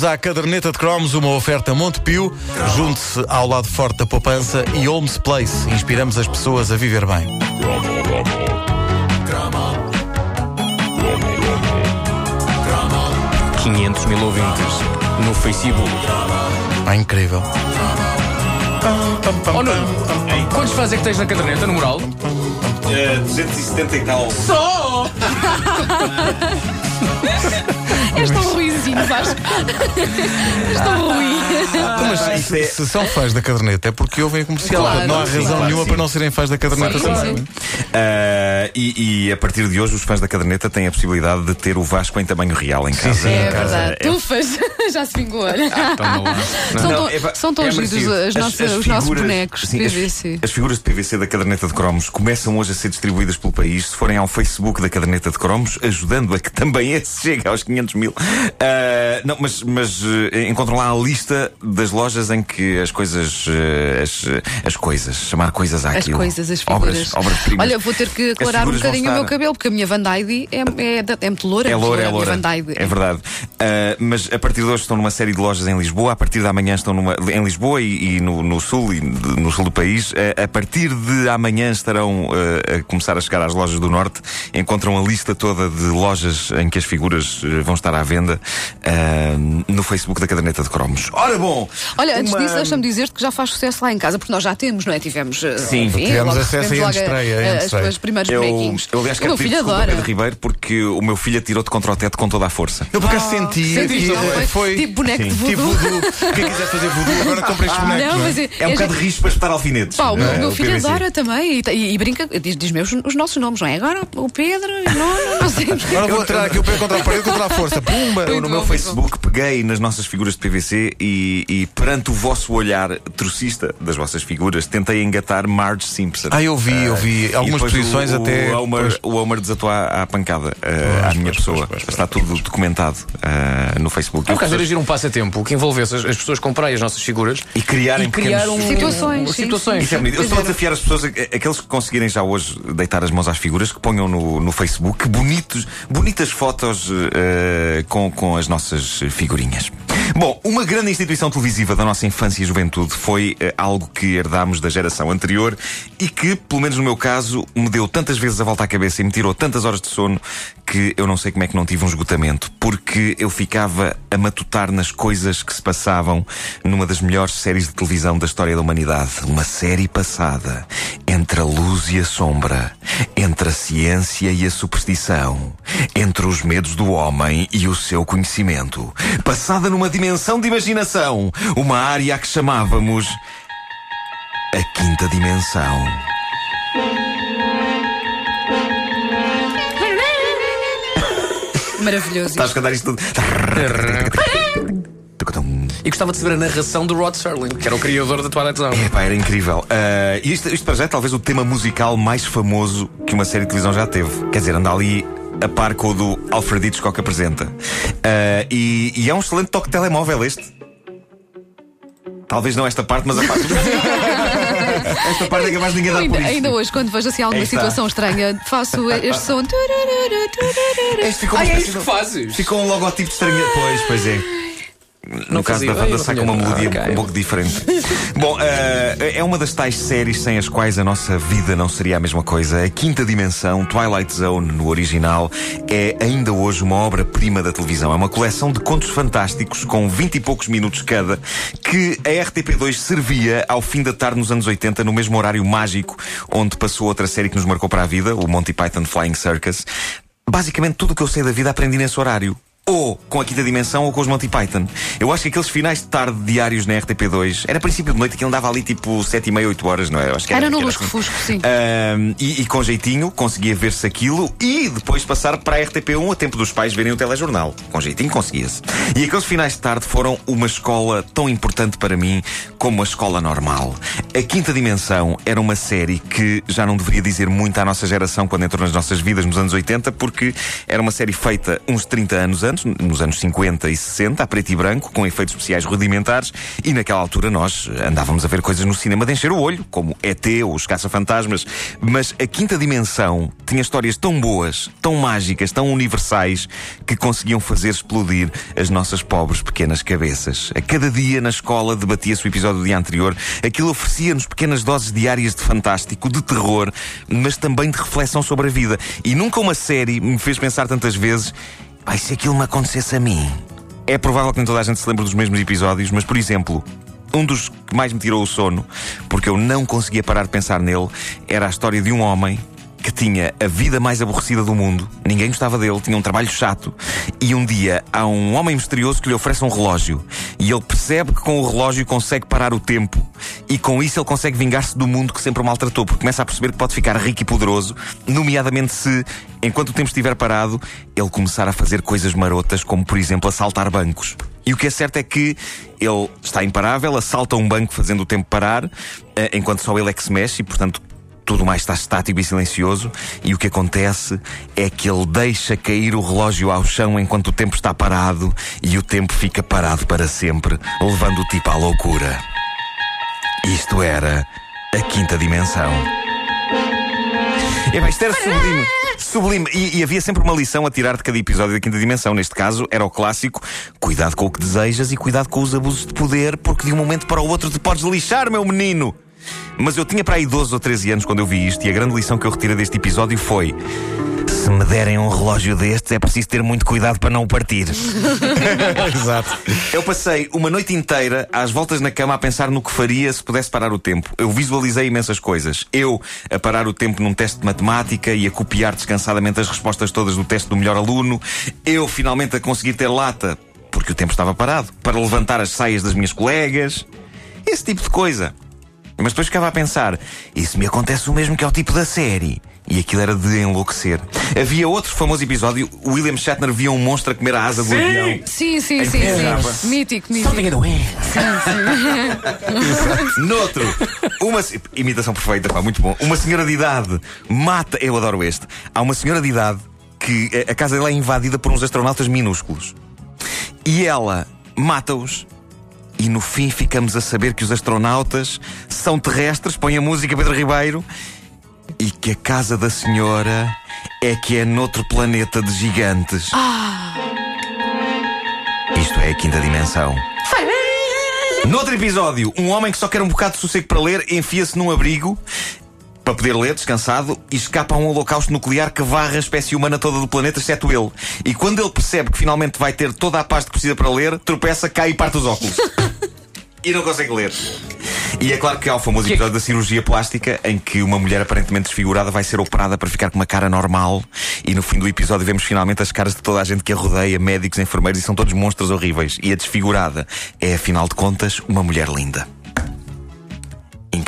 Vamos à caderneta de cromos, uma oferta Montepio. Junte-se ao lado forte da poupança e Holmes Place. Inspiramos as pessoas a viver bem. 500 mil ouvintes no Facebook. Ah, incrível. Oh, Nuno, quantos fãs é que tens na caderneta, no moral? Eh, 270 e tal. Só! És tão ruimzinho, Vasco. És tão ruim. Então, mas se, se são fãs da caderneta é porque ouvem a comercial. Claro, não há sim, razão claro, nenhuma sim. para não serem fãs da caderneta Sim, também. sim. Eh, e, e a partir de hoje, os fãs da caderneta têm a possibilidade de ter o Vasco em tamanho real em casa. sim, É Em casa. verdade. É- Tu faz. Já se vingou, olha. Toma lá. São Não, tão, é são tão é giros as os nossos bonecos de sim, as- PVC. As, figuras de PVC da caderneta de cromos começam hoje a ser distribuídas pelo país. Se forem ao Facebook da caderneta de cromos, ajudando a que também esse chegue aos 500 mil. Ah, não, mas, mas eh, encontram lá a lista das lojas em que as coisas. eh, as, as coisas, chamar coisas As àquilo. coisas, as figuras. Obras, obras primas. Olha, vou ter que aclarar um bocadinho o meu estar- cabelo, porque a minha Van é, é, é muito loura. É loura, é minha loura. É verdade. Mas a partir de hoje estão numa série de lojas em Lisboa. A partir de amanhã estão numa, em Lisboa e, e no, no sul e no sul do país. A partir de amanhã estarão a começar a chegar às lojas do norte. Encontram a lista toda de lojas em que as figuras vão estar à venda ah, no Facebook da Caderneta de Cromos. Ora bom! Olha, antes uma- disso, deixa-me dizer-te que já faz sucesso lá em casa, porque nós já temos, não é? Tivemos. eh, Sim, enfim, tivemos logo acesso logo a- antestreia, em a- antestreia. Os primeiros Eu, bonequinhos. eu aliás o quero meu pedir filho desculpa. Pedro Ribeiro porque o meu filho atirou-te contra o teto com toda a força. Eu por acaso senti Sentiste, que não foi? foi Tipo boneco de tipo voodoo. voodoo. Quem quiser fazer voodoo agora compra estes bonecos. Não, é? mas é, É um é bocado de risco para espetar alfinetes. Pá, o meu, é? meu O filho PVC. adora também e, e- e brinca, diz- diz-me os, os nossos nomes, não é? Agora o Pedro, e não, não sei. Agora vou tirar aqui o pé contra a parede contra a força. Pumba! Eu no meu Facebook peguei nas nossas figuras de PVC e, e perante o vosso olhar trocista das vossas figuras, tentei engatar Marge Simpson. Ah, eu vi, eu vi. E Algumas posições o, até. O Homer, Pois. o Homer desatou à, à pancada uh, à minha pois, pessoa. pois, pois, pois, Está tudo documentado uh, no Facebook. As acaso era pessoas- um passatempo que envolvesse as, as pessoas comprarem as nossas figuras E criarem e criar um, Situações, um- sim, situações. Isso é bonito. Eu estou a desafiar as pessoas, aqueles que conseguirem já hoje deitar as mãos às figuras, que ponham no, no Facebook bonitos, bonitas fotos eh, com, com as nossas figurinhas. Bom, uma grande instituição televisiva da nossa infância e juventude foi eh, algo que herdámos da geração anterior e que, pelo menos no meu caso, me deu tantas vezes a volta à cabeça e me tirou tantas horas de sono que eu não sei como é que não tive um esgotamento, porque eu ficava a matutar nas coisas que se passavam numa das melhores séries de televisão da história da humanidade. Uma série passada entre a luz e a sombra, entre a ciência e a superstição, entre os medos do homem e o seu conhecimento. Passada numa dimensão de imaginação, uma área a que chamávamos a quinta dimensão. Maravilhoso. Estás a cantar isto tudo? E gostava de saber a narração do Rod Serling, que era o criador da Twilight Zone. Epá, era incrível. Ah, e isto, isto para já é talvez o tema musical mais famoso que uma série de televisão já teve. Quer dizer, anda ali a par com o do Alfred Hitchcock apresenta. Ah, e, e é um excelente toque de telemóvel este. Talvez não esta parte, mas a parte. esta parte é capaz de ninguém dar ainda, por isso. ainda hoje, quando vejo assim alguma Aí está. situação estranha, faço este som. Este ficou uma é espécie isso que de- fazes? Ficou um logotipo de estranha. Pois, pois é. No caso fazia da Wanda ideia, sai com uma melodia Ah, ok. um pouco diferente. Bom, eh, é uma das tais séries sem as quais a nossa vida não seria a mesma coisa. A Quinta Dimensão, Twilight Zone, no original, é ainda hoje uma obra-prima da televisão. É uma coleção de contos fantásticos com 20 e poucos minutos cada que a RTP2 servia ao fim da tarde nos anos 80, no mesmo horário mágico onde passou outra série que nos marcou para a vida, o Monty Python Flying Circus. Basicamente, tudo o que eu sei da vida aprendi nesse horário. Ou com a quinta dimensão ou com os Monty Python. Eu acho que aqueles finais de tarde diários na RTP2 era princípio de noite que ele andava ali tipo 7 e meia, 8 horas, não é? Eu acho que Era no que Lusco Fusco, sim. E, e com jeitinho conseguia ver-se aquilo e depois passar para a RTP1 a tempo dos pais verem o telejornal. Com jeitinho conseguia-se. E aqueles finais de tarde foram uma escola tão importante para mim como a escola normal. A Quinta Dimensão era uma série que já não deveria dizer muito à nossa geração quando entrou nas nossas vidas nos anos 80, porque era uma série feita uns 30 anos antes, nos anos 50 e 60, a preto e branco, com efeitos especiais rudimentares, e naquela altura nós andávamos a ver coisas no cinema de encher o olho, como ET ou os Caça-Fantasmas. Mas a quinta dimensão tinha histórias tão boas, tão mágicas, tão universais, que conseguiam fazer explodir as nossas pobres pequenas cabeças. A cada dia na escola debatia-se o episódio do dia anterior. Aquilo oferecia-nos pequenas doses diárias de fantástico, de terror, mas também de reflexão sobre a vida. E nunca uma série me fez pensar tantas vezes: ai, se aquilo me acontecesse a mim. É provável que nem toda a gente se lembre dos mesmos episódios, mas, por exemplo, um dos que mais me tirou o sono, porque eu não conseguia parar de pensar nele, era a história de um homem que tinha a vida mais aborrecida do mundo, ninguém gostava dele, tinha um trabalho chato, e um dia há um homem misterioso que lhe oferece um relógio, e ele percebe que com o relógio consegue parar o tempo, e com isso ele consegue vingar-se do mundo que sempre o maltratou, porque começa a perceber que pode ficar rico e poderoso, nomeadamente se, enquanto o tempo estiver parado, ele começar a fazer coisas marotas, como por exemplo assaltar bancos. E o que é certo é que ele está imparável, assalta um banco fazendo o tempo parar, eh, enquanto só ele é que se mexe, e portanto tudo mais está estático e silencioso, e o que acontece é que ele deixa cair o relógio ao chão enquanto o tempo está parado, e o tempo fica parado para sempre, levando o tipo à loucura. Isto era a quinta dimensão. É isto era sublime. Sublime. E, e havia sempre uma lição a tirar de cada episódio da quinta dimensão. Neste caso, era o clássico: cuidado com o que desejas e cuidado com os abusos de poder, porque de um momento para o outro te podes lixar, meu menino. Mas eu tinha para aí 12 ou 13 anos quando eu vi isto, e a grande lição que eu retiro deste episódio foi: se me derem um relógio destes, é preciso ter muito cuidado para não o partir. Exato. Eu passei uma noite inteira às voltas na cama a pensar no que faria se pudesse parar o tempo. Eu visualizei imensas coisas. Eu a parar o tempo num teste de matemática e a copiar descansadamente as respostas todas do teste do melhor aluno. Eu finalmente a conseguir ter lata, porque o tempo estava parado, para levantar as saias das minhas colegas. Esse tipo de coisa. Mas depois ficava a pensar: isso me acontece o mesmo que ao tipo da série. E aquilo era de enlouquecer. Havia outro famoso episódio: o William Shatner via um monstro a comer a asa do avião. Sim, sim, sim, sim. Mítico, mítico. Noutro, uma imitação perfeita, pá, muito bom. Uma senhora de idade mata. Eu adoro este. Há uma senhora de idade que a- a casa dela é invadida por uns astronautas minúsculos. E ela mata-os. E no fim ficamos a saber que os astronautas são terrestres, põe a música Pedro Ribeiro, e que a casa da senhora é que é noutro planeta de gigantes. Isto é a quinta dimensão. Noutro episódio, um homem que só quer um bocado de sossego para ler enfia-se num abrigo para poder ler, descansado, e escapa a um holocausto nuclear que varra a espécie humana toda do planeta, exceto ele. E quando ele percebe que finalmente vai ter toda a paz que precisa para ler, tropeça, cai e parte os óculos. e não consegue ler. E é claro que há o famoso episódio da cirurgia plástica em que uma mulher aparentemente desfigurada vai ser operada para ficar com uma cara normal e no fim do episódio vemos finalmente as caras de toda a gente que a rodeia, médicos, enfermeiros e são todos monstros horríveis. E a desfigurada é, afinal de contas, uma mulher linda.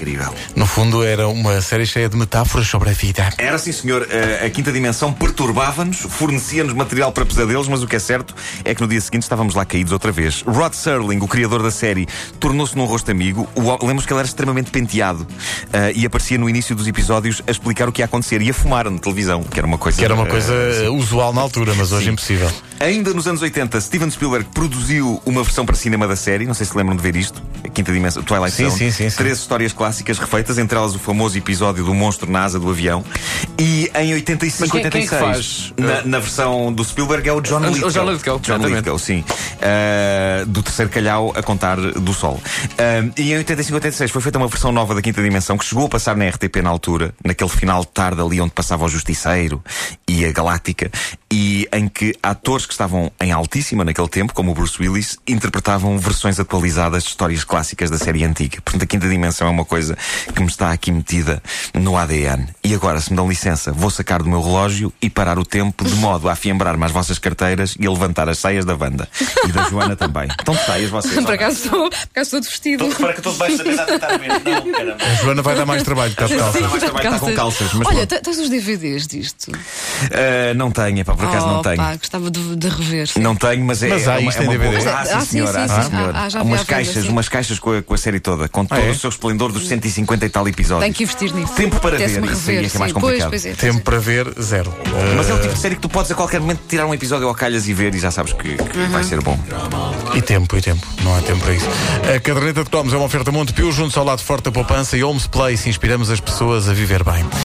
Incrível. No fundo, era uma série cheia de metáforas sobre a vida. Era sim, senhor. Eh, A quinta dimensão perturbava-nos, fornecia-nos material para pesadelos, mas o que é certo é que no dia seguinte estávamos lá caídos outra vez. Rod Serling, o criador da série, tornou-se num rosto amigo. Lemos que ele era extremamente penteado eh, e aparecia no início dos episódios a explicar o que ia acontecer e a fumar na televisão, que era uma coisa. Que era uma coisa sim. usual na altura, mas hoje Sim. impossível. Ainda nos anos 80, Steven Spielberg produziu uma versão para cinema da série. Não sei se lembram de ver isto. A quinta dimensão, Twilight Sim, Zone. sim, sim, sim. Três histórias clássicas refeitas, entre elas o famoso episódio do monstro na asa do avião. E em 85, Mas quem- quem é 86, faz? na, na versão do Spielberg é o John O- o Lithgow. John Lithgow, John. Lithgow, sim. Ah, do terceiro calhau a contar do sol. Ah, e em 85, 86 foi feita uma versão nova da quinta dimensão que chegou a passar na RTP na altura, naquele final de tarde ali onde passava o Justiceiro e a Galáctica, e em que atores que estavam em altíssima naquele tempo, como o Bruce Willis, interpretavam versões atualizadas de histórias clássicas da série antiga. Portanto, a quinta dimensão é uma coisa que me está aqui metida no ADN. E agora, se me dão licença, vou sacar do meu relógio e parar o tempo de modo a afiembrar-me às vossas carteiras e a levantar as saias da Wanda. E da Joana também. Estão de saias vocês? Por acaso estou, por acaso estou de vestido. Repara que eu estou debaixo da mesa a tentar ver. Não, caramba. A Joana vai dar mais trabalho, está de calças. mais trabalho está com calças, mas Olha, tens os DVDs disto? Ah, não tenho, pá, por acaso não tenho. Pá, gostava de, de rever. Não tenho, mas é, Mas há é isto é em uma boa- DVD? Ah, sim, Ah, sim, senhora. ah. Ah, ah, Há umas venda, caixas, umas caixas com a, com a série toda, com todo é? o seu esplendor dos 150 e tal episódios. Tenho que investir nisso. Tempo para ver, isso aí é que é mais. Pois, complicado. pois é, pois Tempo é. para ver, zero. Mas é o tipo de série que tu podes a qualquer momento tirar um episódio ao calhas e ver e já sabes que, que Uhum. vai ser bom. E tempo, e tempo. Não há tempo para isso. A caderneta de cromos é uma oferta Montepio, junto ao lado forte da poupança e Homes Place. Inspiramos as pessoas a viver bem.